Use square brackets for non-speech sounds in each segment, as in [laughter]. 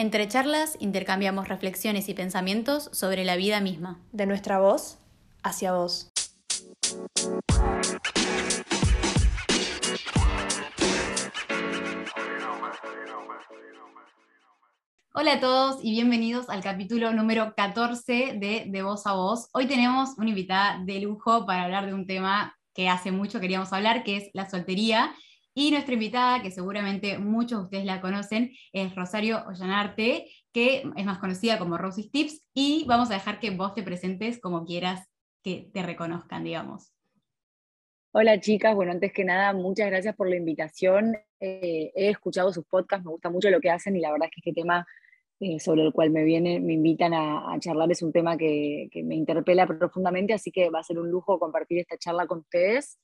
Entre charlas intercambiamos reflexiones y pensamientos sobre la vida misma. De nuestra voz hacia vos. Hola a todos y bienvenidos al capítulo número 14 de De Voz a Voz. Hoy tenemos una invitada de lujo para hablar de un tema que hace mucho queríamos hablar, que es la soltería. Y nuestra invitada, que seguramente muchos de ustedes la conocen, es Rosario Ollanarte, que es más conocida como Rosy Tips, y vamos a dejar que vos te presentes como quieras que te reconozcan, digamos. Hola chicas, bueno, antes que nada, muchas gracias por la invitación. Eh, he escuchado sus podcasts, me gusta mucho lo que hacen y la verdad es que este tema eh, sobre el cual me, viene, me invitan a, charlar es un tema que, me interpela profundamente, así que va a ser un lujo compartir esta charla con ustedes.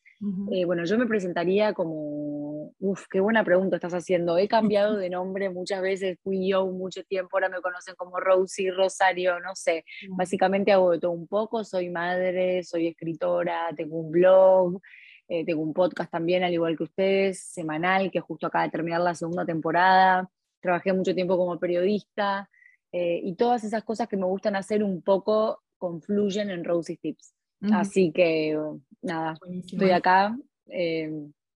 Eh, bueno, yo me presentaría como, uff, qué buena pregunta estás haciendo. He cambiado [laughs] de nombre muchas veces, fui yo mucho tiempo, ahora me conocen como Rosie, Rosario, no sé. Básicamente hago de todo un poco, soy madre, soy escritora, tengo un blog. Eh, tengo un podcast también, al igual que ustedes, semanal, que justo acaba de terminar la segunda temporada trabajé mucho tiempo como periodista eh, y todas esas cosas que me gustan hacer un poco confluyen en Rosy Tips. Así que nada, estoy acá. Eh,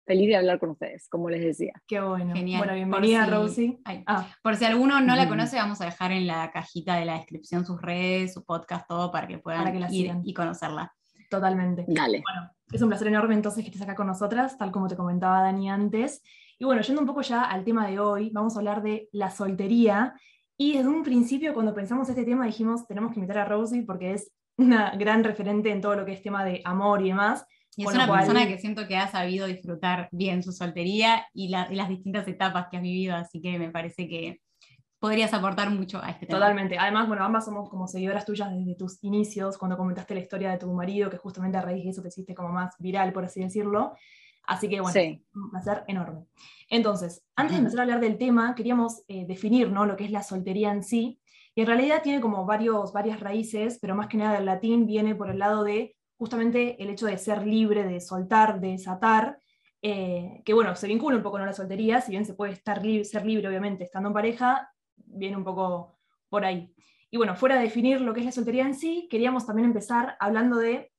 feliz de hablar con ustedes, como les decía. Qué bueno. Genial. Bueno, bienvenida, Rosy. Ah. Por si alguno no la conoce, vamos a dejar en la cajita de la descripción sus redes, su podcast, todo para que puedan que la ir y conocerla. Totalmente. Dale. Bueno, es un placer enorme entonces que estés acá con nosotras, tal como te comentaba Dani antes. Y bueno, yendo un poco ya al tema de hoy, vamos a hablar de la soltería. Y desde un principio, cuando pensamos este tema, dijimos, tenemos que invitar a Rosie porque es una gran referente en todo lo que es tema de amor y demás. Y es una persona que siento que ha sabido disfrutar bien su soltería y, las distintas etapas que has vivido, así que me parece que podrías aportar mucho a este tema. Totalmente. Además, bueno, ambas somos como seguidoras tuyas desde tus inicios, cuando comentaste la historia de tu marido, que justamente a raíz de eso te hiciste como más viral, por así decirlo. Así que bueno, un placer enorme. Entonces, antes de empezar a hablar del tema, queríamos eh, definir ¿no? lo que es la soltería en sí. Y en realidad tiene como varios, varias raíces, pero más que nada el latín viene por el lado de justamente el hecho de ser libre, de soltar, de desatar, eh, que bueno, se vincula un poco con la soltería, si bien se puede estar ser libre obviamente estando en pareja, viene un poco por ahí. Y bueno, fuera de definir lo que es la soltería en sí, queríamos también empezar hablando de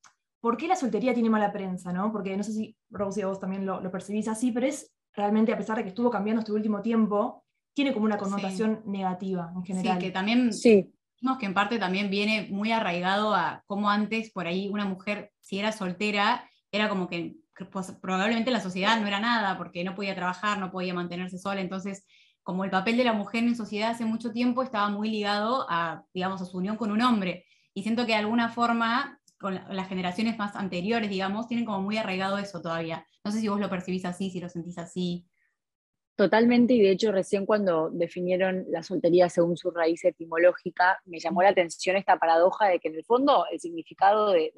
¿por qué la soltería tiene mala prensa? ¿no? Porque no sé si, Rosy, vos también lo, percibís así, pero es realmente, a pesar de que estuvo cambiando este último tiempo, tiene como una connotación negativa en general. Sí, que también sí. que en parte también viene muy arraigado a cómo antes por ahí una mujer, si era soltera, era como que pues, probablemente la sociedad no era nada, porque no podía trabajar, no podía mantenerse sola, entonces como el papel de la mujer en sociedad hace mucho tiempo estaba muy ligado a, digamos, a su unión con un hombre. Y siento que de alguna forma con las generaciones más anteriores, digamos, tienen como muy arraigado eso todavía. No sé si vos lo percibís así, si lo sentís así. Totalmente, y de hecho recién cuando definieron la soltería según su raíz etimológica, me llamó la atención esta paradoja de que en el fondo el significado de,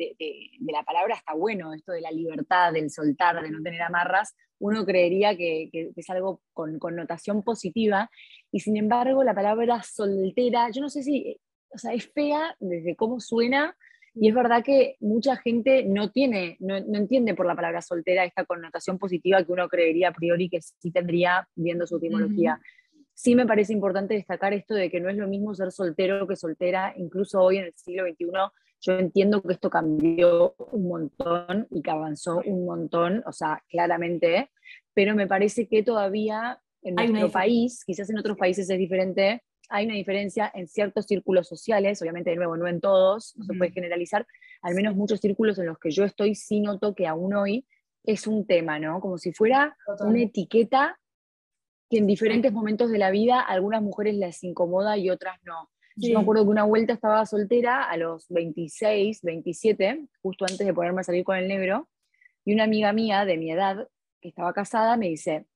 la palabra está bueno, esto de la libertad, del soltar, de no tener amarras, uno creería que, que es algo con connotación positiva, y sin embargo la palabra soltera, yo no sé si, o sea, es fea desde cómo suena, y es verdad que mucha gente no tiene, no, entiende por la palabra soltera esta connotación positiva que uno creería a priori que sí tendría viendo su etimología. Sí me parece importante destacar esto de que no es lo mismo ser soltero que soltera, incluso hoy en el siglo XXI yo entiendo que esto cambió un montón y que avanzó un montón, o sea, claramente, pero me parece que todavía en nuestro país, quizás en otros países es diferente, hay una diferencia en ciertos círculos sociales, obviamente de nuevo no en todos, no se puede generalizar, al menos muchos círculos en los que yo estoy sí noto que aún hoy es un tema, ¿no? Como si fuera una etiqueta que en diferentes momentos de la vida a algunas mujeres les incomoda y otras no. Yo me acuerdo que una vuelta estaba soltera a los 26, 27, justo antes de ponerme a salir con el negro, y una amiga mía de mi edad, que estaba casada, me dice,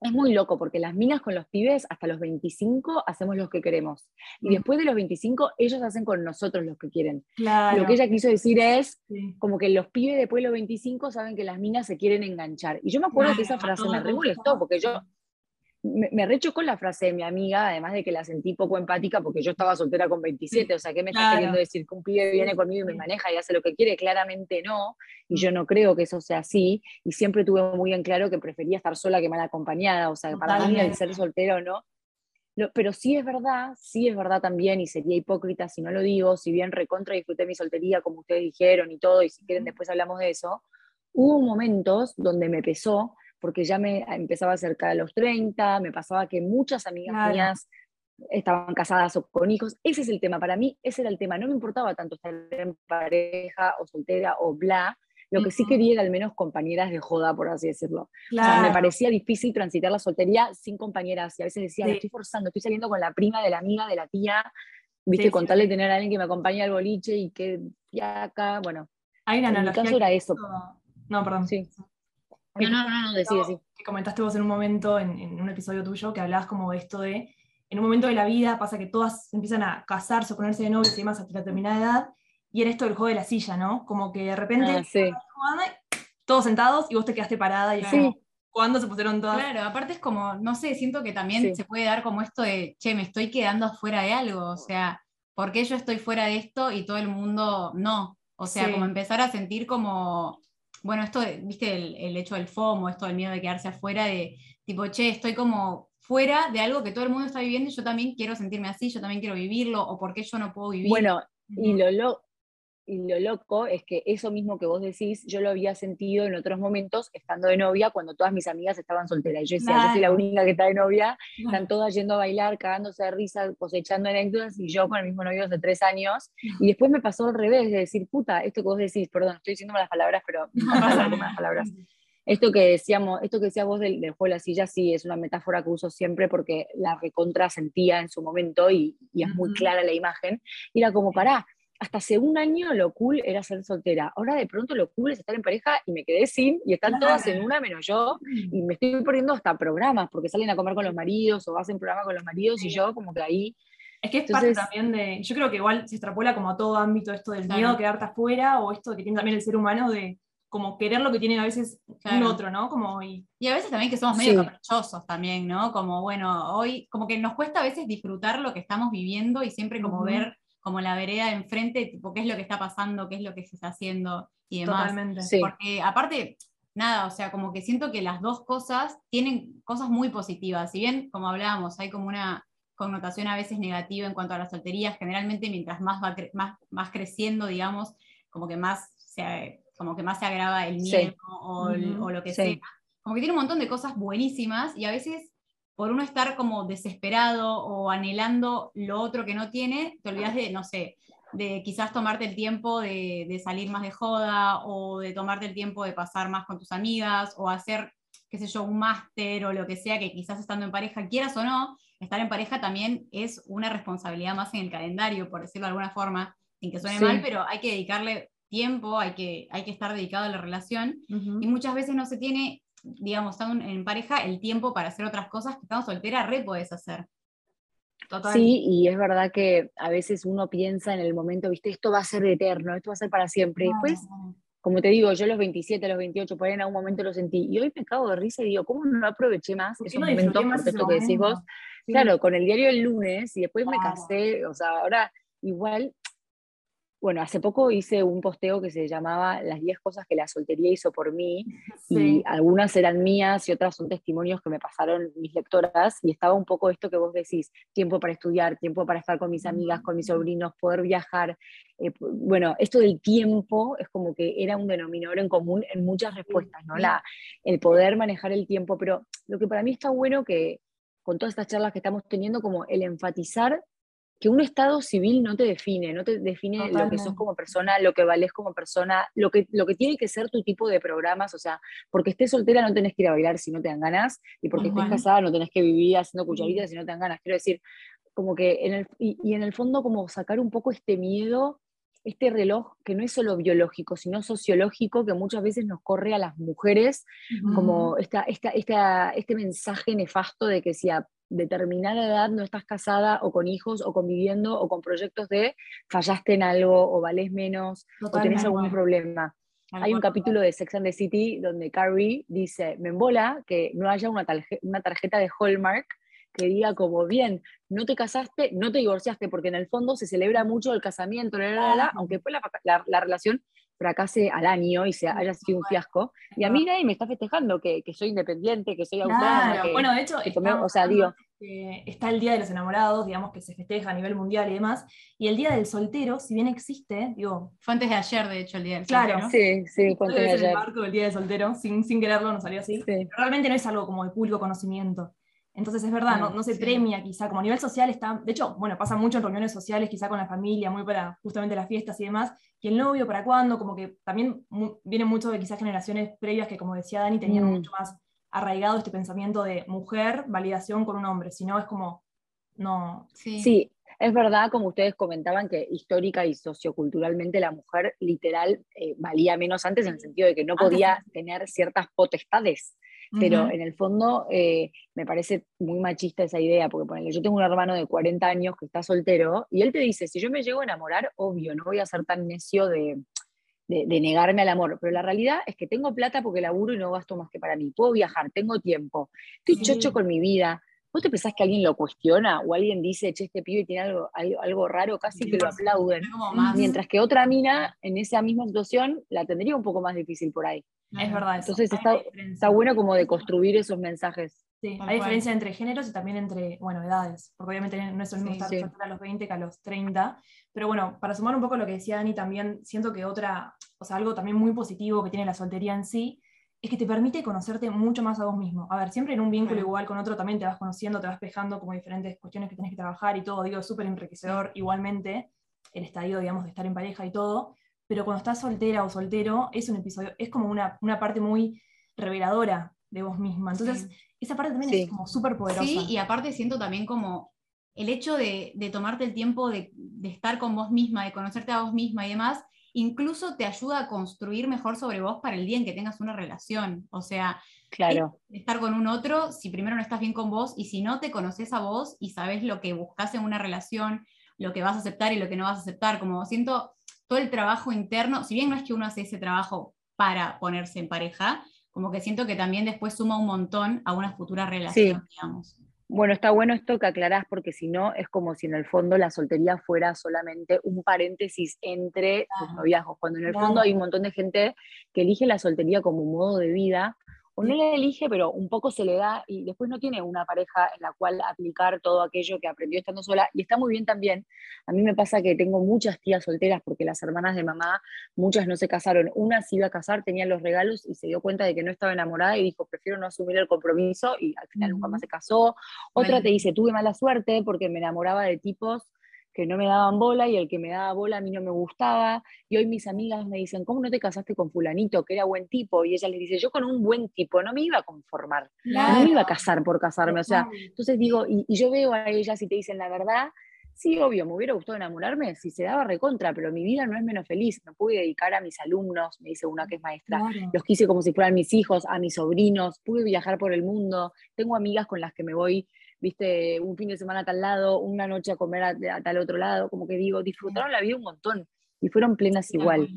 es muy loco porque las minas con los pibes hasta los 25 hacemos lo que queremos. Y mm. después de los 25 ellos hacen con nosotros lo que quieren. Lo que ella quiso decir es como que los pibes después de los 25 saben que las minas se quieren enganchar. Y yo me acuerdo que esa frase me re molestó porque yo me, me rechocó la frase de mi amiga, además de que la sentí poco empática porque yo estaba soltera con 27, o sea, ¿qué me está queriendo decir? Que un pibe viene conmigo y me maneja y hace lo que quiere, claramente no, y yo no creo que eso sea así, y siempre tuve muy en claro que prefería estar sola que mal acompañada, o sea, para mí el ser soltero no, pero sí es verdad, sí es verdad también, y sería hipócrita si no lo digo, si bien recontra disfruté mi soltería, como ustedes dijeron y todo, y si quieren después hablamos de eso, hubo momentos donde me pesó, porque ya me empezaba a acercar a los 30, me pasaba que muchas amigas mías estaban casadas o con hijos. Ese es el tema, para mí ese era el tema. No me importaba tanto estar en pareja o soltera o bla. Lo que sí quería era al menos compañeras de joda, por así decirlo. O sea, me parecía difícil transitar la soltería sin compañeras. Y a veces decía, estoy forzando, estoy saliendo con la prima de la amiga, de la tía, viste, con tal de tener a alguien que me acompañe al boliche y que ya acá, bueno. Hay una en mi caso era eso. No, perdón. Sí. No, no, no, no, decía, sí. Que comentaste vos en un momento, en, un episodio tuyo, que hablabas como de esto de, en un momento de la vida pasa que todas empiezan a casarse o ponerse de novios y demás hasta determinada edad, y era esto del juego de la silla, ¿no? Como que de repente ah, todos sentados y vos te quedaste parada y sí. ¿cuándo se pusieron todas? Claro, aparte es como, no sé, siento que también se puede dar como esto de, che, me estoy quedando afuera de algo, o sea, ¿por qué yo estoy fuera de esto y todo el mundo no? O sea, como empezar a sentir como bueno, esto, viste, el, hecho del FOMO, esto del miedo de quedarse afuera, de tipo, che, estoy como fuera de algo que todo el mundo está viviendo y yo también quiero sentirme así, yo también quiero vivirlo, o por qué yo no puedo vivir. Bueno, y lo, lo, y lo loco es que eso mismo que vos decís, yo lo había sentido en otros momentos estando de novia, cuando todas mis amigas estaban solteras. Y yo decía, yo soy la única que está de novia, [laughs] están todas yendo a bailar, cagándose de risa, cosechando anécdotas, y yo con el mismo novio hace tres años. Y después me pasó al revés, de decir, puta, esto que vos decís, perdón, estoy diciendo malas palabras, pero no malas palabras. Esto que decíamos, esto que decías vos del, juego de la silla, sí, es una metáfora que uso siempre porque la recontra sentía en su momento y, y es muy clara la imagen. Y era como, pará, hasta hace un año lo cool era ser soltera. Ahora de pronto lo cool es estar en pareja y me quedé sin, y están todas en una menos yo, mm. y me estoy perdiendo hasta programas, porque salen a comer con los maridos o hacen programa con los maridos, y yo como que ahí... Es que es parte también de, yo creo que igual se extrapola como a todo ámbito esto del miedo a quedarte afuera, o esto que tiene también el ser humano de como querer lo que tiene a veces un otro, ¿no? Como y... a veces también que somos medio caprichosos también, ¿no? Como, bueno, hoy, como que nos cuesta a veces disfrutar lo que estamos viviendo y siempre como ver como la vereda de enfrente, tipo, qué es lo que está pasando, qué es lo que se está haciendo y demás. Totalmente. Porque aparte, nada, o sea, como que siento que las dos cosas tienen cosas muy positivas. Si bien, como hablábamos, hay como una connotación a veces negativa en cuanto a las solterías, generalmente mientras más va más, más creciendo, digamos, como que más se, como que más se agrava el miedo o, o, lo que sea. Como que tiene un montón de cosas buenísimas y a veces por uno estar como desesperado o anhelando lo otro que no tiene, te olvidas de, no sé, de quizás tomarte el tiempo de, salir más de joda o de tomarte el tiempo de pasar más con tus amigas o hacer, qué sé yo, un máster o lo que sea que quizás estando en pareja, quieras o no, estar en pareja también es una responsabilidad más en el calendario, por decirlo de alguna forma, sin que suene mal, pero hay que dedicarle tiempo, hay que, hay que estar dedicado a la relación y muchas veces no se tiene digamos, estando en pareja, el tiempo para hacer otras cosas que estando soltera re puedes hacer. Sí, y es verdad que a veces uno piensa en el momento, viste, esto va a ser eterno, esto va a ser para siempre. Y después, como te digo, yo los 27, los 28, por ahí en algún momento lo sentí. Y hoy me cago de risa y digo, ¿cómo no aproveché más esos momentos? Más esto que decís vos. Claro, con el diario el lunes y después me casé, o sea, ahora igual bueno, hace poco hice un posteo que se llamaba Las 10 cosas que la soltería hizo por mí, [laughs] y algunas eran mías y otras son testimonios que me pasaron mis lectoras, y estaba un poco esto que vos decís, tiempo para estudiar, tiempo para estar con mis amigas, con mis sobrinos, poder viajar. Eh, bueno, esto del tiempo es como que era un denominador en común en muchas respuestas, ¿no? La, el poder manejar el tiempo, pero lo que para mí está bueno que con todas estas charlas que estamos teniendo, como el enfatizar que un estado civil no te define, no te define lo que sos como persona, lo que vales como persona, lo que, lo que tiene que ser tu tipo de programas, o sea, porque estés soltera no tenés que ir a bailar si no te dan ganas, y porque estés casada no tenés que vivir haciendo cucharitas si no te dan ganas. Quiero decir, como que en el, y, en el fondo como sacar un poco este miedo, este reloj que no es solo biológico, sino sociológico, que muchas veces nos corre a las mujeres, como esta, esta, esta, este mensaje nefasto de que si a determinada edad no estás casada o con hijos o conviviendo o con proyectos de fallaste en algo o valés menos o tenés algún problema. Hay un capítulo de Sex and the City donde Carrie dice, me embola que no haya una, una tarjeta de Hallmark que diga como, bien, no te casaste, no te divorciaste, porque en el fondo se celebra mucho el casamiento, aunque después la, la, relación fracase al año y sea, haya sido un fiasco. Y a mí nadie me está festejando que, que soy independiente, que soy autónoma. bueno, de hecho, o sea, digo, está el Día de los Enamorados, digamos, que se festeja a nivel mundial y demás, y el Día del Soltero, si bien existe, digo... Fue antes de ayer, de hecho, el Día del Soltero. Claro, sí, sí, fue antes de ayer. el marco del Día del Soltero, sin, sin quererlo, nos salió así. realmente no es algo como de público conocimiento. Entonces es verdad, no, no, se premia quizá, como a nivel social está, de hecho, bueno, pasa mucho en reuniones sociales, quizá con la familia, muy para justamente las fiestas y demás, y el novio para cuándo, como que también viene mucho de quizás generaciones previas que, como decía Dani, tenían mm. mucho más arraigado este pensamiento de mujer, validación con un hombre, si no es como, no. Sí. es verdad, como ustedes comentaban, que histórica y socioculturalmente la mujer literal eh, valía menos antes en el sentido de que no podía tener ciertas potestades. Pero en el fondo eh, me parece muy machista esa idea, porque ponele, yo tengo un hermano de 40 años que está soltero y él te dice, si yo me llego a enamorar, obvio, no voy a ser tan necio de, de, negarme al amor, pero la realidad es que tengo plata porque laburo y no gasto más que para mí. Puedo viajar, tengo tiempo, estoy chocho con mi vida. ¿Vos te pensás que alguien lo cuestiona o alguien dice, che, este pibe tiene algo, algo raro, casi que lo aplauden? Mientras que otra mina en esa misma situación la tendría un poco más difícil por ahí. Es verdad. Entonces está, está, bueno como de construir esos mensajes. Sí, hay diferencia entre géneros y también entre, bueno, edades, porque obviamente no es lo mismo estar a los 20 que a los 30, pero bueno, para sumar un poco lo que decía Dani, también siento que otra, o sea, algo también muy positivo que tiene la soltería en sí, es que te permite conocerte mucho más a vos mismo. A ver, siempre en un vínculo igual con otro también te vas conociendo, te vas pejando como diferentes cuestiones que tienes que trabajar y todo, digo, súper enriquecedor igualmente el estadio, digamos, de estar en pareja y todo, pero cuando estás soltera o soltero es un episodio, es como una, una parte muy reveladora de vos misma. Entonces, esa parte también es como súper poderosa. Sí, y aparte siento también como el hecho de, tomarte el tiempo de, estar con vos misma, de conocerte a vos misma y demás, incluso te ayuda a construir mejor sobre vos para el día en que tengas una relación. O sea, claro. estar con un otro si primero no estás bien con vos y si no te conoces a vos y sabes lo que buscas en una relación, lo que vas a aceptar y lo que no vas a aceptar. Como siento todo el trabajo interno, si bien no es que uno hace ese trabajo para ponerse en pareja, como que siento que también después suma un montón a una futura relación, digamos. Bueno, está bueno esto que aclarás porque si no es como si en el fondo la soltería fuera solamente un paréntesis entre los noviazgos, cuando en el fondo hay un montón de gente que elige la soltería como modo de vida o no le elige, pero un poco se le da y después no tiene una pareja en la cual aplicar todo aquello que aprendió estando sola. Y está muy bien también. A mí me pasa que tengo muchas tías solteras porque las hermanas de mamá, muchas no se casaron. Una se iba a casar, tenía los regalos y se dio cuenta de que no estaba enamorada y dijo, prefiero no asumir el compromiso y al final nunca más se casó. Otra te dice, tuve mala suerte porque me enamoraba de tipos que no me daban bola y el que me daba bola a mí no me gustaba. Y hoy mis amigas me dicen, ¿cómo no te casaste con fulanito, que era buen tipo? Y ella les dice, yo con un buen tipo no me iba a conformar, no me iba a casar por casarme. O sea, entonces digo, y, yo veo a ellas y te dicen la verdad, sí, obvio, me hubiera gustado enamorarme si se daba recontra, pero mi vida no es menos feliz. Me pude dedicar a mis alumnos, me dice una que es maestra, los quise como si fueran mis hijos, a mis sobrinos, pude viajar por el mundo, tengo amigas con las que me voy viste, un fin de semana a tal lado, una noche a comer a, tal otro lado, como que digo, disfrutaron la vida un montón y fueron plenas igual.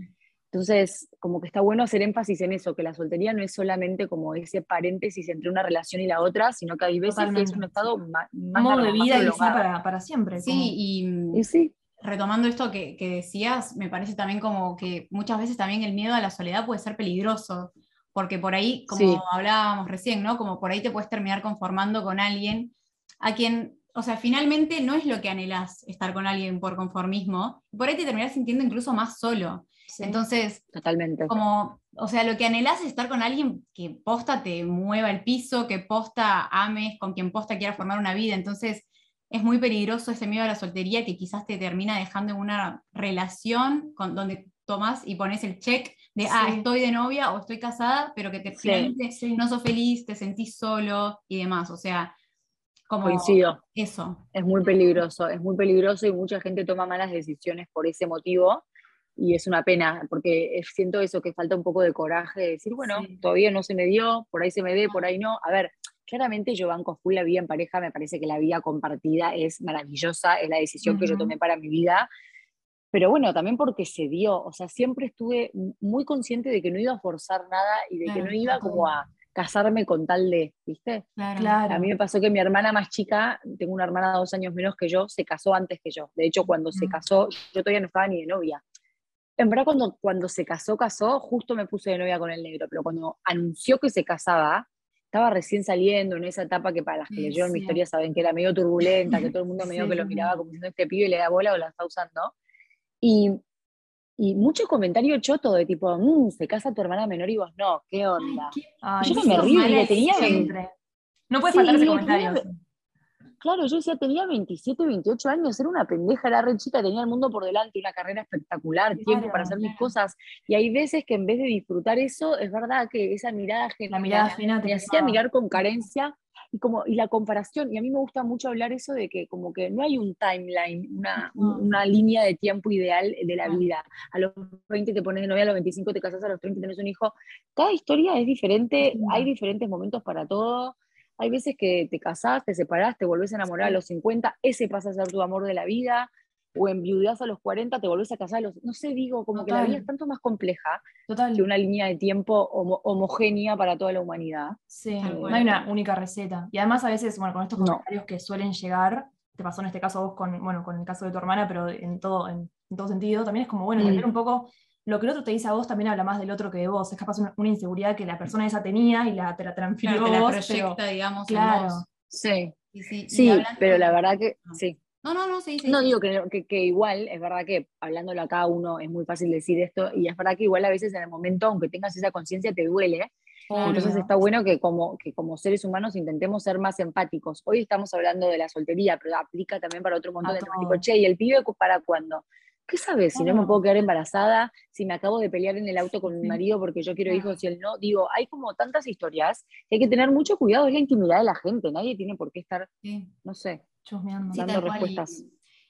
Entonces, como que está bueno hacer énfasis en eso, que la soltería no es solamente como ese paréntesis entre una relación y la otra, sino que hay veces que es un estado más, de vida y para, para, siempre. Sí, y, sí. retomando esto que, que, decías, me parece también como que muchas veces también el miedo a la soledad puede ser peligroso, porque por ahí, como hablábamos recién, ¿no? Como por ahí te puedes terminar conformando con alguien a quien, o sea, finalmente no es lo que anhelas estar con alguien por conformismo, por ahí te terminás sintiendo incluso más solo. Entonces, totalmente. Como, o sea, lo que anhelas es estar con alguien que posta te mueva el piso, que posta ames, con quien posta quiera formar una vida. Entonces, es muy peligroso ese miedo a la soltería que quizás te termina dejando en una relación con, donde tomas y pones el check de, ah, estoy de novia o estoy casada, pero que te, finalmente no sos feliz, te sentís solo y demás. O sea, Coincido. Eso. Es muy peligroso, es muy peligroso y mucha gente toma malas decisiones por ese motivo y es una pena porque siento eso, que falta un poco de coraje de decir, bueno, todavía no se me dio, por ahí se me dé, por ahí no. A ver, claramente yo banco full la vida en pareja, me parece que la vida compartida es maravillosa, es la decisión que yo tomé para mi vida, pero bueno, también porque se dio, o sea, siempre estuve muy consciente de que no iba a forzar nada y de que no iba como a casarme con tal de, ¿viste? Claro. A mí me pasó que mi hermana más chica, tengo una hermana dos años menos que yo, se casó antes que yo. De hecho, cuando se mm. casó, yo todavía no estaba ni de novia. En verdad, cuando, cuando se casó, casó, justo me puse de novia con el negro, pero cuando anunció que se casaba, estaba recién saliendo en esa etapa que para las que leyeron mi historia saben que era medio turbulenta, que todo el mundo [laughs] medio que lo miraba como diciendo este pibe le da bola o la está usando. Y, y mucho comentario choto de tipo, mmm, se casa tu hermana menor y vos no, ¿qué onda? yo no me río, y le tenía... No puede faltar ese comentario. Claro, yo decía, tenía 27, 28 años, era una pendeja, era re chica, tenía el mundo por delante, una carrera espectacular, tiempo para hacer mis cosas. Y hay veces que en vez de disfrutar eso, es verdad que esa mirada la mirada me hacía mirar con carencia y como y la comparación y a mí me gusta mucho hablar eso de que como que no hay un timeline una, una línea de tiempo ideal de la vida. A los 20 te pones de novia a los 25 te casas a los 30 tienes un hijo. Cada historia es diferente hay diferentes momentos para todo. Hay veces que te casás, te separás, te volvés a enamorar a los 50, ese pasa a ser tu amor de la vida, o enviudás a los 40, te volvés a casar a los... No sé, digo, como que la vida es tanto más compleja que una línea de tiempo homogénea para toda la humanidad. Sí, no hay una única receta. Y además a veces, bueno, con estos comentarios que suelen llegar, te pasó en este caso vos con, bueno, con el caso de tu hermana, pero en todo, en, todo sentido, también es como, bueno, entender un poco lo que el otro te dice a vos también habla más del otro que de vos. Es capaz una, una inseguridad que la persona esa tenía y la, te la transfirió la proyecta, digamos, claro. Sí, sí, pero la verdad que ah. sí. No, no, no, sí, sí. No digo que, que, igual, es verdad que hablándolo a cada uno es muy fácil decir esto, y es verdad que igual a veces en el momento, aunque tengas esa conciencia, te duele. Entonces está bueno que como, que como seres humanos intentemos ser más empáticos. Hoy estamos hablando de la soltería, pero aplica también para otro montón de temas. Tipo, che, ¿y el pibe para cuándo? ¿Qué sabes? Si no me puedo quedar embarazada, si me acabo de pelear en el auto con mi marido porque yo quiero hijos y él no. Digo, hay como tantas historias que hay que tener mucho cuidado, es la intimidad de la gente, nadie tiene por qué estar, no sé, dando respuestas.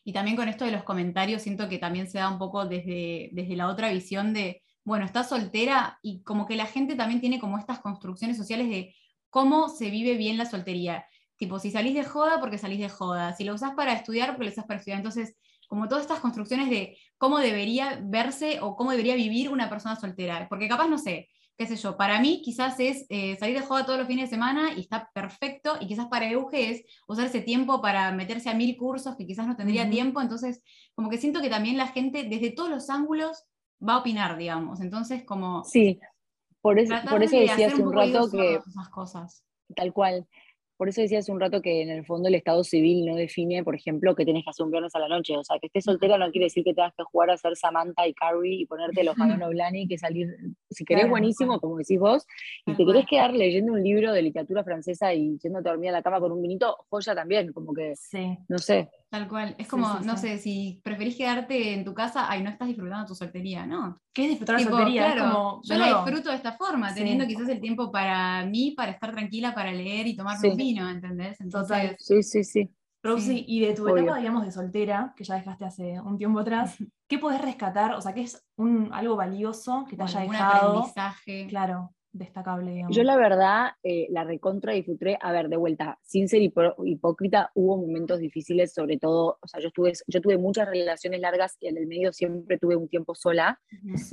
Y, también con esto de los comentarios, siento que también se da un poco desde, desde la otra visión de, bueno, estás soltera y como que la gente también tiene como estas construcciones sociales de cómo se vive bien la soltería. Tipo, si salís de joda, porque salís de joda. Si lo usás para estudiar, porque lo usás para estudiar. Entonces, como todas estas construcciones de cómo debería verse o cómo debería vivir una persona soltera. Porque capaz, no sé, qué sé yo, para mí quizás es eh, salir de joda todos los fines de semana y está perfecto, y quizás para Euge es usar ese tiempo para meterse a mil cursos que quizás no tendría tiempo, entonces como que siento que también la gente desde todos los ángulos va a opinar, digamos, entonces como... Sí, por eso, por eso decía hace un rato que... Esas cosas. Tal cual. Por eso decía hace un rato que en el fondo el Estado civil no define, por ejemplo, que tienes que hacer un viernes a la noche. O sea, que estés soltera no quiere decir que tengas que jugar a ser Samantha y Carrie y ponerte los [laughs] Mano Blani y que salir, si querés buenísimo, como decís vos, y te querés quedar leyendo un libro de literatura francesa y yéndote a dormir a la cama con un vinito, joya también, como que, no sé. Tal cual. Es como, no sé, si preferís quedarte en tu casa, ay, no estás disfrutando tu soltería, ¿no? ¿Qué es disfrutar la soltería? Claro, yo la disfruto de esta forma, teniendo quizás el tiempo para mí, para estar tranquila, para leer y tomar un vino, ¿entendés? Entonces, sí, sí, sí. Rosie, y de tu etapa, digamos, de soltera, que ya dejaste hace un tiempo atrás, ¿qué podés rescatar? O sea, ¿qué es un, algo valioso que te haya dejado? Un aprendizaje. Claro destacable. Yo la verdad eh, la recontra disfruté, a ver, de vuelta, sin ser hipócrita, hubo momentos difíciles, sobre todo, o sea, yo, estuve, yo tuve muchas relaciones largas y en el medio siempre tuve un tiempo sola.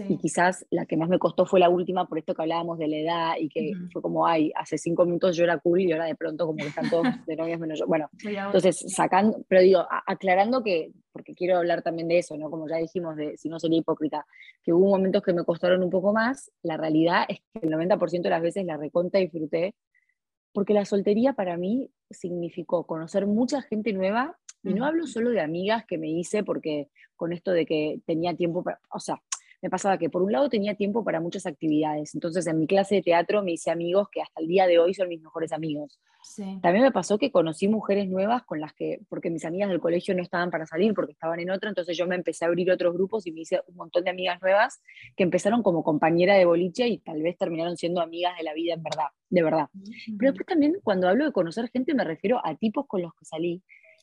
Y quizás la que más me costó fue la última, por esto que hablábamos de la edad y que fue como, ay, hace cinco minutos yo era cool y ahora de pronto como que están todos [laughs] de novias menos yo. Bueno, entonces sacando, pero digo, aclarando que porque quiero hablar también de eso, ¿no? Como ya dijimos, de si no sería hipócrita, que hubo momentos que me costaron un poco más, la realidad es que el 90% de las veces la reconta disfruté, porque la soltería para mí significó conocer mucha gente nueva, y no hablo solo de amigas que me hice porque con esto de que tenía tiempo para, o sea, me pasaba que por un lado tenía tiempo para muchas actividades, entonces en mi clase de teatro me hice amigos que hasta el día de hoy son mis mejores amigos. También me pasó que conocí mujeres nuevas con las que, porque mis amigas del colegio no estaban para salir porque estaban en otra, entonces yo me empecé a abrir otros grupos y me hice un montón de amigas nuevas que empezaron como compañera de boliche y tal vez terminaron siendo amigas de la vida en verdad, de verdad. Pero después también cuando hablo de conocer gente me refiero a tipos con los que salí,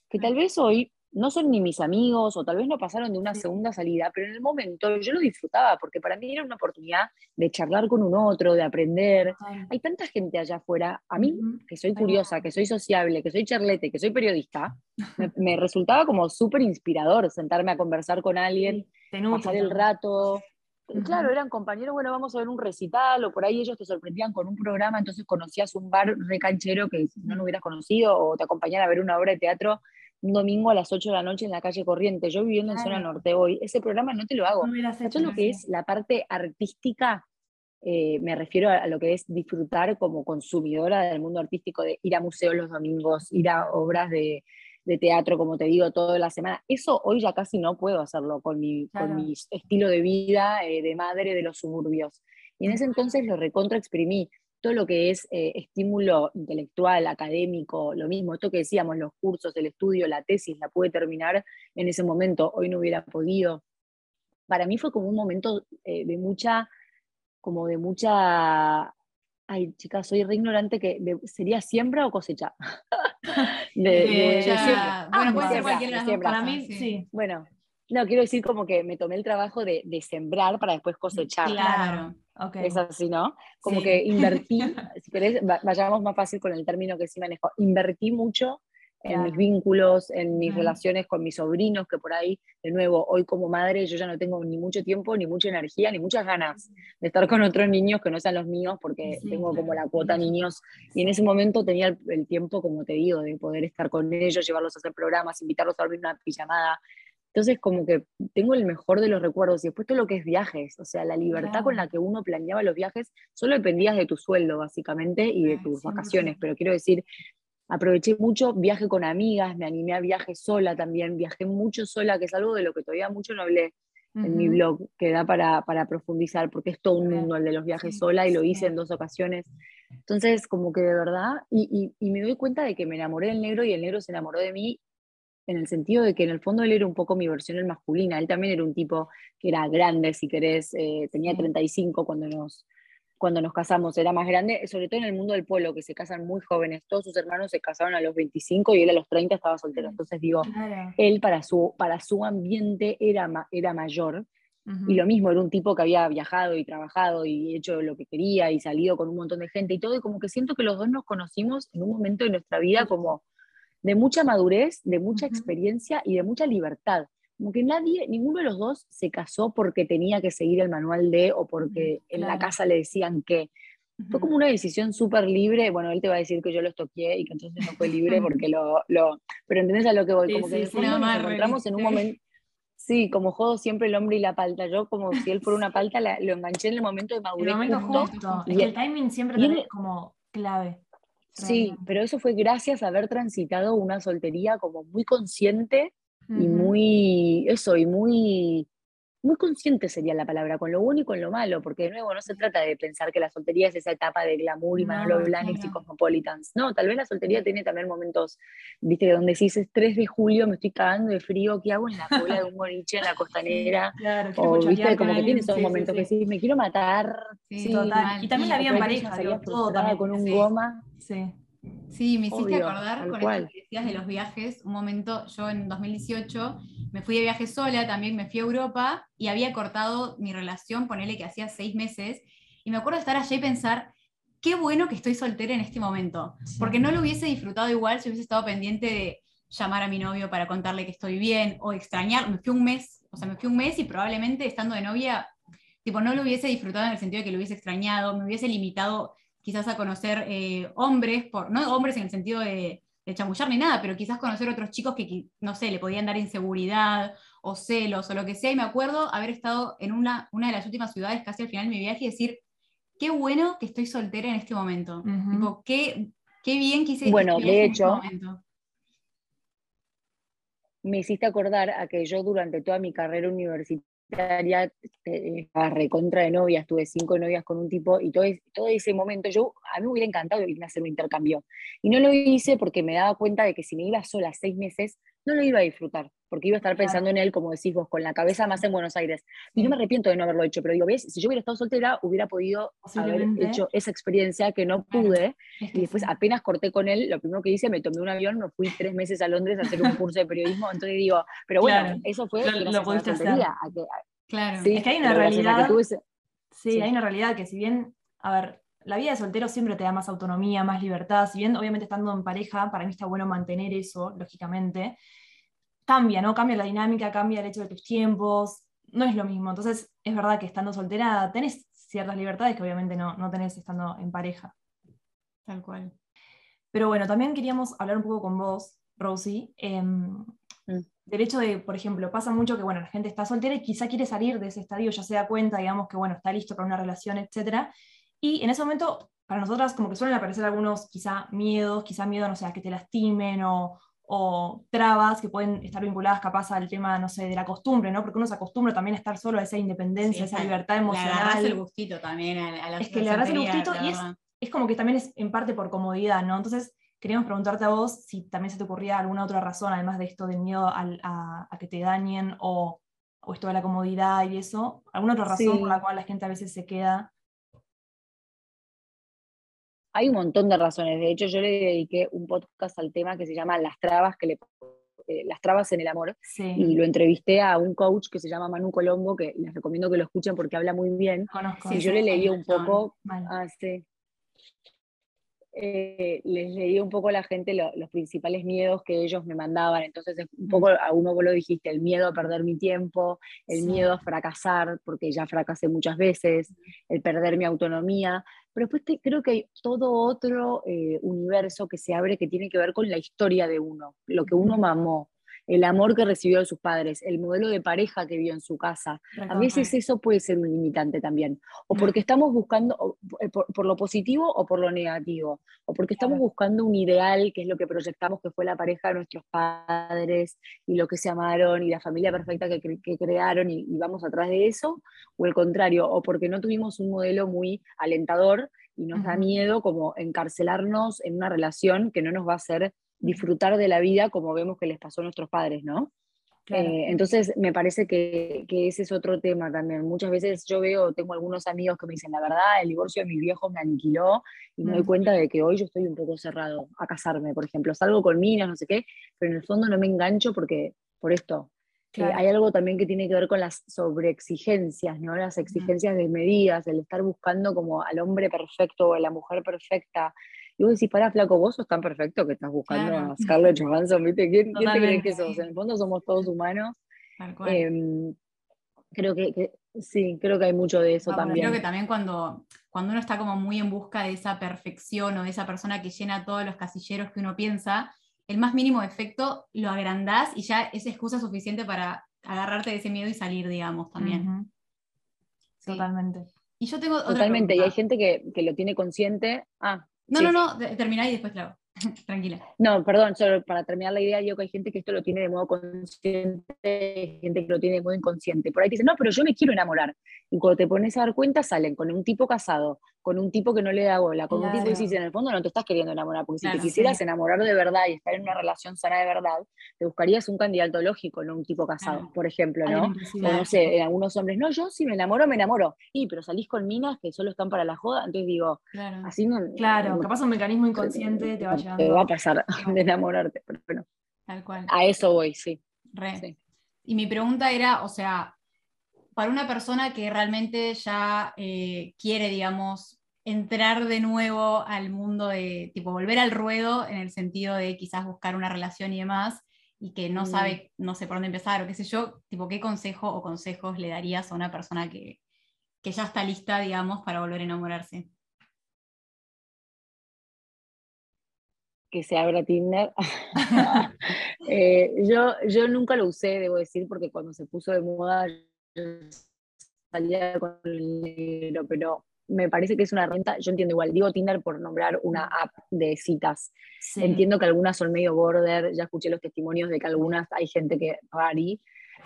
que tal vez hoy no son ni mis amigos o tal vez no pasaron de una segunda salida, pero en el momento yo lo disfrutaba porque para mí era una oportunidad de charlar con un otro, de aprender. Hay tanta gente allá afuera, a mí que soy curiosa, que soy sociable, que soy charlete, que soy periodista, me, [laughs] resultaba como súper inspirador sentarme a conversar con alguien, pasar el rato. Claro, eran compañeros, bueno, vamos a ver un recital, o por ahí ellos te sorprendían con un programa, entonces conocías un bar recanchero que no lo hubieras conocido, o te acompañaban a ver una obra de teatro un domingo a las 8 de la noche en la calle Corriente. Yo viviendo en zona norte hoy, ese programa no te lo hago. No lo que es la parte artística eh, me refiero a, lo que es disfrutar como consumidora del mundo artístico, de ir a museos los domingos, ir a obras de, teatro, como te digo, toda la semana. Eso hoy ya casi no puedo hacerlo con mi, estilo de vida eh, de madre de los suburbios. Y en ese entonces lo recontra exprimí. Todo lo que es eh, estímulo intelectual, académico, lo mismo, esto que decíamos, los cursos, el estudio, la tesis, la pude terminar en ese momento, hoy no hubiera podido. Para mí fue como un momento de mucha como de mucha, ay chicas, soy re ignorante, que sería siembra o cosecha. [laughs] de, siembra. Bueno, puede ser cualquiera Para mí, sí. Bueno, no, quiero decir como que me tomé el trabajo de, sembrar para después cosechar. Claro. Okay. Es así, ¿no? Como que invertí, [laughs] si querés, vayamos más fácil con el término que sí manejo, invertí mucho en mis vínculos, en mis relaciones con mis sobrinos, que por ahí, de nuevo, hoy como madre yo ya no tengo ni mucho tiempo, ni mucha energía, ni muchas ganas de estar con otros niños que no sean los míos, porque tengo como la cuota niños. Y en ese momento tenía el, tiempo, como te digo, de poder estar con ellos, llevarlos a hacer programas, invitarlos a dormir una pijamada. Entonces, como que tengo el mejor de los recuerdos. Y después todo lo que es viajes, o sea, la libertad con la que uno planeaba los viajes, solo dependías de tu sueldo, básicamente, y de tus vacaciones. Pero quiero decir, aproveché mucho, viaje con amigas, me animé a viaje sola también, viajé mucho sola, que es algo de lo que todavía mucho no hablé en mi blog, que da para, profundizar, porque es todo un mundo el de los viajes sola y lo hice en dos ocasiones. Entonces, como que de verdad, y, me doy cuenta de que me enamoré del negro y el negro se enamoró de mí en el sentido de que en el fondo él era un poco mi versión el masculina, él también era un tipo que era grande, si querés, eh, tenía 35 cuando nos, cuando nos casamos era más grande, sobre todo en el mundo del pueblo, que se casan muy jóvenes. Todos sus hermanos se casaron a los 25 y él a los 30 estaba soltero. Entonces digo, él para su, para su ambiente era, era mayor. Y lo mismo, era un tipo que había viajado y trabajado y hecho lo que quería y salido con un montón de gente y todo. Y como que siento que los dos nos conocimos en un momento de nuestra vida como de mucha madurez, de mucha experiencia y de mucha libertad como que nadie, ninguno de los dos se casó porque tenía que seguir el manual de o porque en la casa le decían que. Fue como una decisión súper libre. Bueno, él te va a decir que yo lo toqué y que entonces no fue libre [laughs] porque lo. lo pero entendés a lo que voy. Como que nos encontramos en un momento. Sí, como jodo siempre el hombre y la palta. Yo, como si él fuera una palta, lo enganché en el momento de [laughs] madurez. El momento justo. Y el timing siempre es como clave. Sí, pero eso fue gracias a haber transitado una soltería como muy consciente y muy, eso, y muy, muy consciente sería la palabra, con lo bueno y con lo malo, porque de nuevo no se trata de pensar que la soltería es esa etapa de glamour y Manolo Blahnik y Cosmopolitans. No, tal vez la soltería tiene también momentos, viste, donde si es 3 de julio, me estoy cagando de frío, ¿qué hago en la cola de un [laughs] boliche en la costanera? Claro, o viste, como que tiene esos momentos que sí, me quiero matar. Sí, total. Y también la vida en pareja, todo también. con un goma. Sí. Sí, me hiciste acordar con esto que decías de los viajes. Un momento, yo en 2018 me fui de viaje sola, también me fui a Europa y había cortado mi relación, ponele que hacía seis meses. Y me acuerdo de estar allí y pensar, qué bueno que estoy soltera en este momento, porque no lo hubiese disfrutado igual si hubiese estado pendiente de llamar a mi novio para contarle que estoy bien o extrañar. Me fui un mes, o sea, me fui un mes y probablemente estando de novia, tipo, no lo hubiese disfrutado en el sentido de que lo hubiese extrañado, me hubiese limitado quizás a conocer eh, hombres, por, no hombres en el sentido de, de, chamullar ni nada, pero quizás conocer otros chicos que, no sé, le podían dar inseguridad o celos o lo que sea. Y me acuerdo haber estado en una, una de las últimas ciudades casi al final de mi viaje y decir, qué bueno que estoy soltera en este momento. qué, qué, bien que hice bueno, de hecho, en este momento. Me hiciste acordar a que yo durante toda mi carrera universitaria estaba recontra de novias, tuve cinco novias con un tipo y todo, todo ese momento yo, a mí me hubiera encantado irme a hacer un intercambio. Y no lo hice porque me daba cuenta de que si me iba sola seis meses, no lo iba a disfrutar, porque iba a estar pensando en él, como decís vos, con la cabeza más en Buenos Aires. Y no me arrepiento de no haberlo hecho, pero digo, ¿ves? Si yo hubiera estado soltera, hubiera podido haber hecho esa experiencia que no pude. y después apenas corté con él, lo primero que hice, me tomé un avión, me fui tres meses a Londres a hacer un curso de periodismo. Entonces digo, pero bueno, eso fue lo, lo pudiste hacer. claro, es que hay una realidad. Sí, hay una realidad que si bien, a ver, la vida de soltero siempre te da más autonomía, más libertad, si bien obviamente estando en pareja, para mí está bueno mantener eso, lógicamente, cambia, ¿no? Cambia la dinámica, cambia el hecho de tus tiempos, no es lo mismo. Entonces, es verdad que estando soltera tenés ciertas libertades que obviamente no, no tenés estando en pareja. Tal cual. Pero bueno, también queríamos hablar un poco con vos, Rosie. Em, mm. del hecho de, por ejemplo, pasa mucho que, bueno, la gente está soltera y quizá quiere salir de ese estadio, ya se da cuenta, digamos, que, bueno, está listo para una relación, etc. Y en ese momento, para nosotras, como que suelen aparecer algunos, quizá miedos, quizá miedo, no sé, a que te lastimen o, o trabas que pueden estar vinculadas capaz al tema, no sé, de la costumbre, ¿no? Porque uno se acostumbra también a estar solo, a esa independencia, a esa libertad emocional. Le el gustito también a, la Es que le agarras el gustito y es, es, como que también es en parte por comodidad, ¿no? Entonces, queríamos preguntarte a vos si también se te ocurría alguna otra razón, además de esto del miedo a, que te dañen o, esto de la comodidad y eso, alguna otra razón por la cual la gente a veces se queda. Hay un montón de razones. De hecho, yo le dediqué un podcast al tema que se llama Las trabas que le eh, las trabas en el amor. Y lo entrevisté a un coach que se llama Manu Colombo que les recomiendo que lo escuchen porque habla muy bien. Y yo le leí un poco ah, sí. Eh, les leí un poco a la gente los principales miedos que ellos me mandaban. Entonces, un poco a uno vos lo dijiste, el miedo a perder mi tiempo, el miedo a fracasar, porque ya fracasé muchas veces, el perder mi autonomía. Pero después creo que hay todo otro eh, universo que se abre que tiene que ver con la historia de uno, lo que uno mamó, el amor que recibió de sus padres, el modelo de pareja que vio en su casa. A veces eso puede ser un limitante también. O porque estamos buscando, eh, por, lo positivo o por lo negativo. O porque estamos buscando un ideal, que es lo que proyectamos que fue la pareja de nuestros padres y lo que se amaron y la familia perfecta que, crearon y, y vamos atrás de eso. O el contrario, o porque no tuvimos un modelo muy alentador y nos da miedo como encarcelarnos en una relación que no nos va a hacer disfrutar de la vida como vemos que les pasó a nuestros padres, ¿no? Eh, entonces, me parece que, ese es otro tema también. Muchas veces yo veo, tengo algunos amigos que me dicen, la verdad, el divorcio de mi viejo me aniquiló y me doy cuenta de que hoy yo estoy un poco cerrado a casarme, por ejemplo. Salgo con minas, no sé qué, pero en el fondo no me engancho porque, por esto. Eh, hay algo también que tiene que ver con las sobreexigencias, ¿no? Las exigencias desmedidas, el estar buscando como al hombre perfecto o a la mujer perfecta, y vos decís, para flaco, vos sos tan perfecto que estás buscando a Scarlett Johansson, ¿viste? ¿Quién, te cree que sos? En el fondo somos todos [laughs] humanos. Em, creo que, sí, creo que hay mucho de eso también. Creo que también cuando, cuando uno está como muy en busca de esa perfección o de esa persona que llena todos los casilleros que uno piensa, el más mínimo efecto lo agrandás y ya es excusa suficiente para agarrarte de ese miedo y salir, digamos, también. Totalmente. Y yo tengo Totalmente, y hay gente que, que, lo tiene consciente. Ah, no, no, no, termina y después claro. [laughs] Tranquila. No, perdón, solo para terminar la idea, yo que hay gente que esto lo tiene de modo consciente, gente que lo tiene de modo inconsciente. Por ahí te dicen, no, pero yo me quiero enamorar. Y cuando te pones a dar cuenta, salen con un tipo casado, con un tipo que no le da bola, con un tipo que dices, en el fondo no te estás queriendo enamorar, porque si te quisieras enamorar de verdad y estar en una relación sana de verdad, te buscarías un candidato lógico, no un tipo casado, por ejemplo, ¿no? O no sé, en algunos hombres, no, yo si me enamoro, me enamoro. Y, pero salís con minas que solo están para la joda, entonces digo, así no. Claro, capaz un mecanismo inconsciente te va Te va a pasar [laughs] de enamorarte, pero bueno. Tal cual. A eso voy, sí. Y mi pregunta era, o sea, para una persona que realmente ya eh, quiere, digamos, entrar de nuevo al mundo de, tipo, volver al ruedo en el sentido de quizás buscar una relación y demás, y que no sabe, no sé por dónde empezar, o qué sé yo, tipo, ¿qué consejo o consejos le darías a una persona que, que ya está lista, digamos, para volver a enamorarse? Que se abra Tinder. [laughs] Eh, yo, yo nunca lo usé, debo decir, porque cuando se puso de moda salía con el negro, pero me parece que es una renta, yo entiendo igual, digo Tinder por nombrar una app de citas. Entiendo que algunas son medio border, ya escuché los testimonios de que algunas hay gente que rari,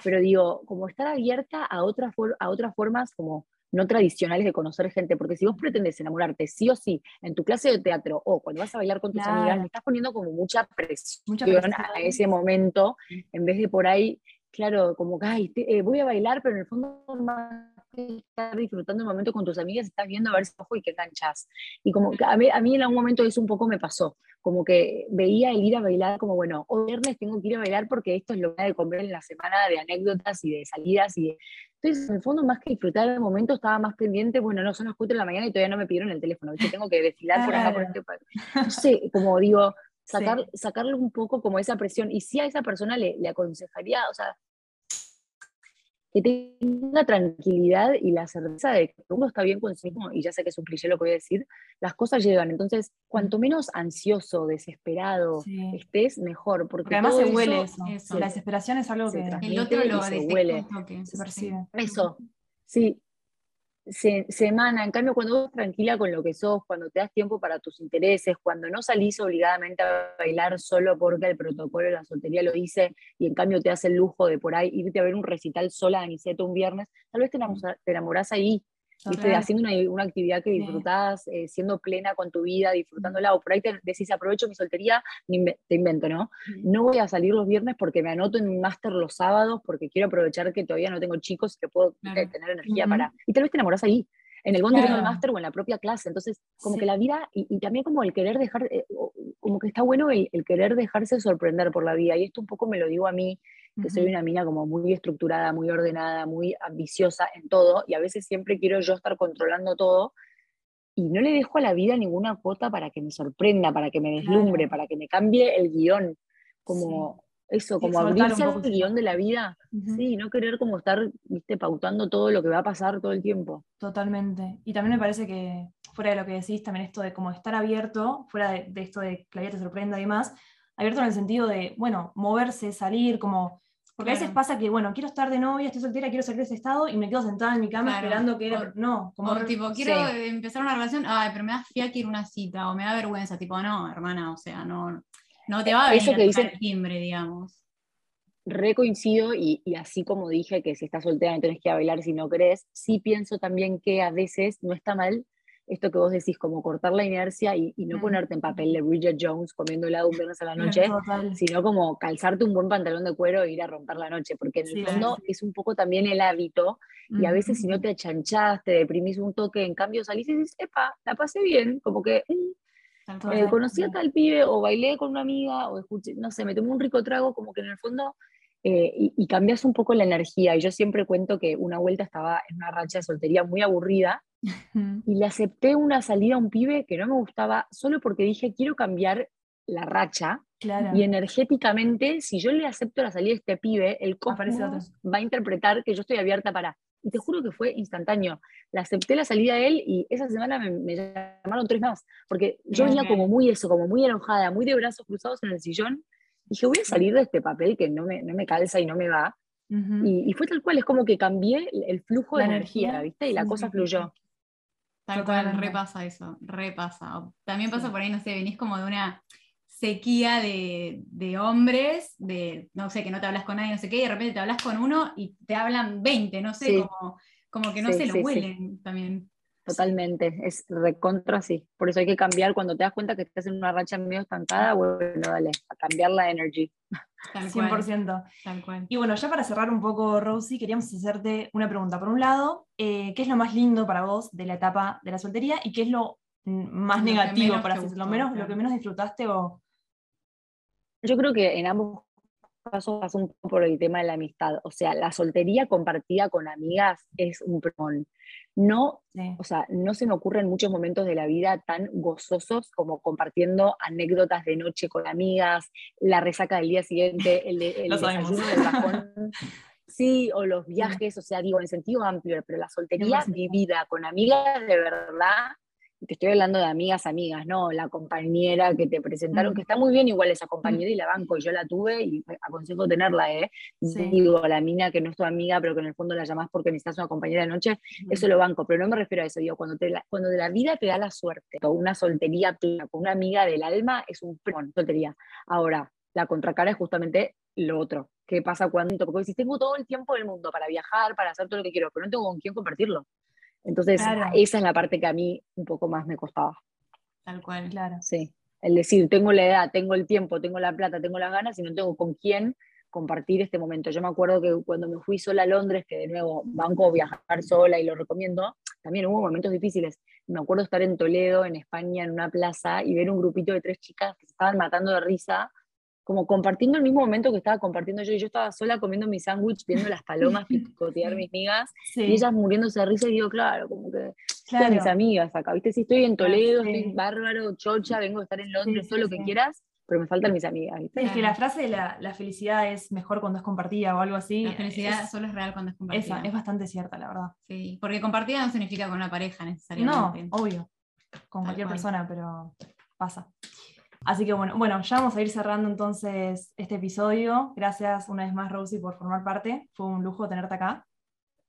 pero digo, como estar abierta a otras, a otras formas como no tradicionales de conocer gente, porque si vos pretendes enamorarte sí o sí en tu clase de teatro o cuando vas a bailar con tus amigas, le estás poniendo como mucha presión, mucha presión, a ese momento, en vez de por ahí claro, como que Ay, eh, voy a bailar, pero en el fondo más estar disfrutando el momento con tus amigas, estás viendo a ver si ojo y qué enganchas. Y como que a mí, a mí en algún momento eso un poco me pasó, como que veía el ir a bailar como, bueno, hoy viernes tengo que ir a bailar porque esto es lo que hay de comer en la semana de anécdotas y de salidas y Entonces, en el fondo, más que disfrutar el momento, estaba más pendiente, bueno, no, son las 4 de la mañana y todavía no me pidieron el teléfono, que tengo que desfilar por acá, por este... No sé, como digo, [laughs] sacar, sacarle un poco como esa presión. Y si a esa persona le, le aconsejaría, o sea, que tenga tranquilidad y la certeza de que uno está bien con sí mismo, y ya sé que es un cliché lo que voy a decir, las cosas llegan. Entonces, cuanto menos ansioso, desesperado estés, mejor. Porque, además se huele eso, La desesperación es algo que el otro lo se huele. se percibe. Eso, sí, se, emana. En cambio, cuando vos tranquila con lo que sos, cuando te das tiempo para tus intereses, cuando no salís obligadamente a bailar solo porque el protocolo de la soltería lo dice y en cambio te hace el lujo de por ahí irte a ver un recital sola a Aniceto un viernes, tal vez te, enamorás ahí haciendo una, actividad que disfrutás, eh, siendo plena con tu vida, disfrutándola, o por ahí te decís, aprovecho mi soltería, te invento, ¿no? No voy a salir los viernes porque me anoto en un máster los sábados, porque quiero aprovechar que todavía no tengo chicos y que puedo eh, tener energía para... Y tal vez te enamorás ahí, en el bondi del máster o en la propia clase. Entonces, como que la vida, y, también como el querer dejar, eh, como que está bueno el, el, querer dejarse sorprender por la vida. Y esto un poco me lo digo a mí, que soy una mina como muy estructurada, muy ordenada, muy ambiciosa en todo, y a veces siempre quiero yo estar controlando todo, y no le dejo a la vida ninguna cuota para que me sorprenda, para que me deslumbre, para que me cambie el guion, como eso, como abrirse al guion de la vida, sí, no querer como estar, viste, pautando todo lo que va a pasar todo el tiempo. Totalmente, y también me parece que, fuera de lo que decís, también esto de como estar abierto, fuera de, esto de que la vida te sorprenda y más, abierto en el sentido de, bueno, moverse, salir, como... Porque a veces pasa que, bueno, quiero estar de novia, estoy soltera, quiero salir de ese estado y me quedo sentada en mi cama esperando que... no, como... tipo, quiero empezar una relación, ay, pero me da fiaca ir una cita, o me da vergüenza, tipo, no, hermana, o sea, no, no te va a venir Eso que dice el timbre, digamos. Re coincido y, y, así como dije que si estás soltera no tenés que a bailar si no querés, sí pienso también que a veces no está mal esto que vos decís, como cortar la inercia y, no mm. ponerte en papel de Bridget Jones comiendo helado un viernes a la [laughs] noche, sino como calzarte un buen pantalón de cuero e ir a romper la noche, porque en el fondo es un poco también el hábito y a veces si no te achanchás, te deprimís un toque, en cambio salís y dices, epa, la pasé bien, como que mm, eh, conocí a tal pibe o bailé con una amiga o escuché, no sé, me tomé un rico trago, como que en el fondo eh, y, y, cambias un poco la energía. Y yo siempre cuento que una vuelta estaba en una racha de soltería muy aburrida y le acepté una salida a un pibe que no me gustaba solo porque dije, quiero cambiar la racha. Y energéticamente, si yo le acepto la salida a este pibe, el cosmos va a interpretar que yo estoy abierta para. Y te juro que fue instantáneo. Le acepté la salida a él y esa semana me, llamaron tres más. Porque yo venía como muy eso, como muy enojada, muy de brazos cruzados en el sillón. Y dije, voy a salir de este papel que no me, no me calza y no me va. y, fue tal cual, es como que cambié el flujo de energía, ¿viste? Y la cosa fluyó. Tal cual, repasa eso, repasa. También pasa por ahí, no sé, venís como de una sequía de, hombres, de, no sé, que no te hablas con nadie, no sé qué, y de repente te hablas con uno y te hablan 20, no sé, como, como que no se lo huelen también. Totalmente, es recontra así. Por eso hay que cambiar cuando te das cuenta que estás en una racha medio estancada, bueno, dale, a cambiar la energy. 100%. Tal cual. Y bueno, ya para cerrar un poco, Rosie, queríamos hacerte una pregunta. Por un lado, eh, ¿qué es lo más lindo para vos de la etapa de la soltería y qué es lo más negativo, para lo menos, lo que menos disfrutaste o... Yo creo que en ambos casos pasa un poco por el tema de la amistad. O sea, la soltería compartida con amigas es un prón. No, o sea, no se me ocurren muchos momentos de la vida tan gozosos como compartiendo anécdotas de noche con amigas, la resaca del día siguiente, [laughs] el, el desayuno del bajón. Sí, o los viajes, o sea, digo, en sentido amplio, pero la soltería vivida con amigas de verdad te estoy hablando de amigas, amigas, ¿no? La compañera que te presentaron, que está muy bien igual esa compañera y la banco, yo la tuve y aconsejo tenerla, ¿eh? Digo, la mina que no es tu amiga, pero que en el fondo la llamás porque necesitas una compañera de noche, eso lo banco, pero no me refiero a eso, digo, cuando, te cuando de la vida te da la suerte, o una soltería plena con una amiga del alma, es un soltería. Ahora, la contracara es justamente lo otro. ¿Qué pasa cuando? Porque decís, tengo todo el tiempo del mundo para viajar, para hacer todo lo que quiero, pero no tengo con quién compartirlo. Entonces, esa es la parte que a mí un poco más me costaba. Tal cual. Claro. Sí. El decir, tengo la edad, tengo el tiempo, tengo la plata, tengo las ganas y no tengo con quién compartir este momento. Yo me acuerdo que cuando me fui sola a Londres, que de nuevo banco viajar sola y lo recomiendo, también hubo momentos difíciles. Me acuerdo estar en Toledo, en España, en una plaza y ver un grupito de tres chicas que se estaban matando de risa como compartiendo el mismo momento que estaba compartiendo yo. Y yo estaba sola comiendo mi sándwich, viendo las palomas [laughs] picotear mis migas, y ellas muriéndose de risa. Y digo, claro, como que claro. mis amigas acá, ¿viste? Si estoy en Toledo, estoy bárbaro, chocha, vengo a estar en Londres, todo lo que quieras, pero me faltan mis amigas. es que la frase de la, felicidad es mejor cuando es compartida o algo así. La felicidad solo es real cuando es compartida. Esa, es bastante cierta, la verdad. Sí, porque compartida no significa con una pareja necesariamente. No, obvio, con cualquier persona, pero pasa. Así que bueno, bueno, ya vamos a ir cerrando entonces este episodio. Gracias una vez más, Rosy, por formar parte. Fue un lujo tenerte acá.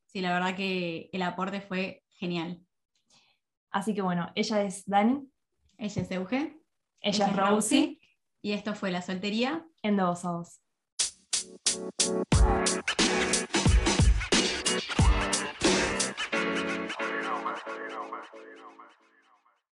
Sí, la verdad que el aporte fue genial. Así que bueno, ella es Dani. Ella es Euge. Ella, es Rosy. Y esto fue La Soltería. En dos a dos.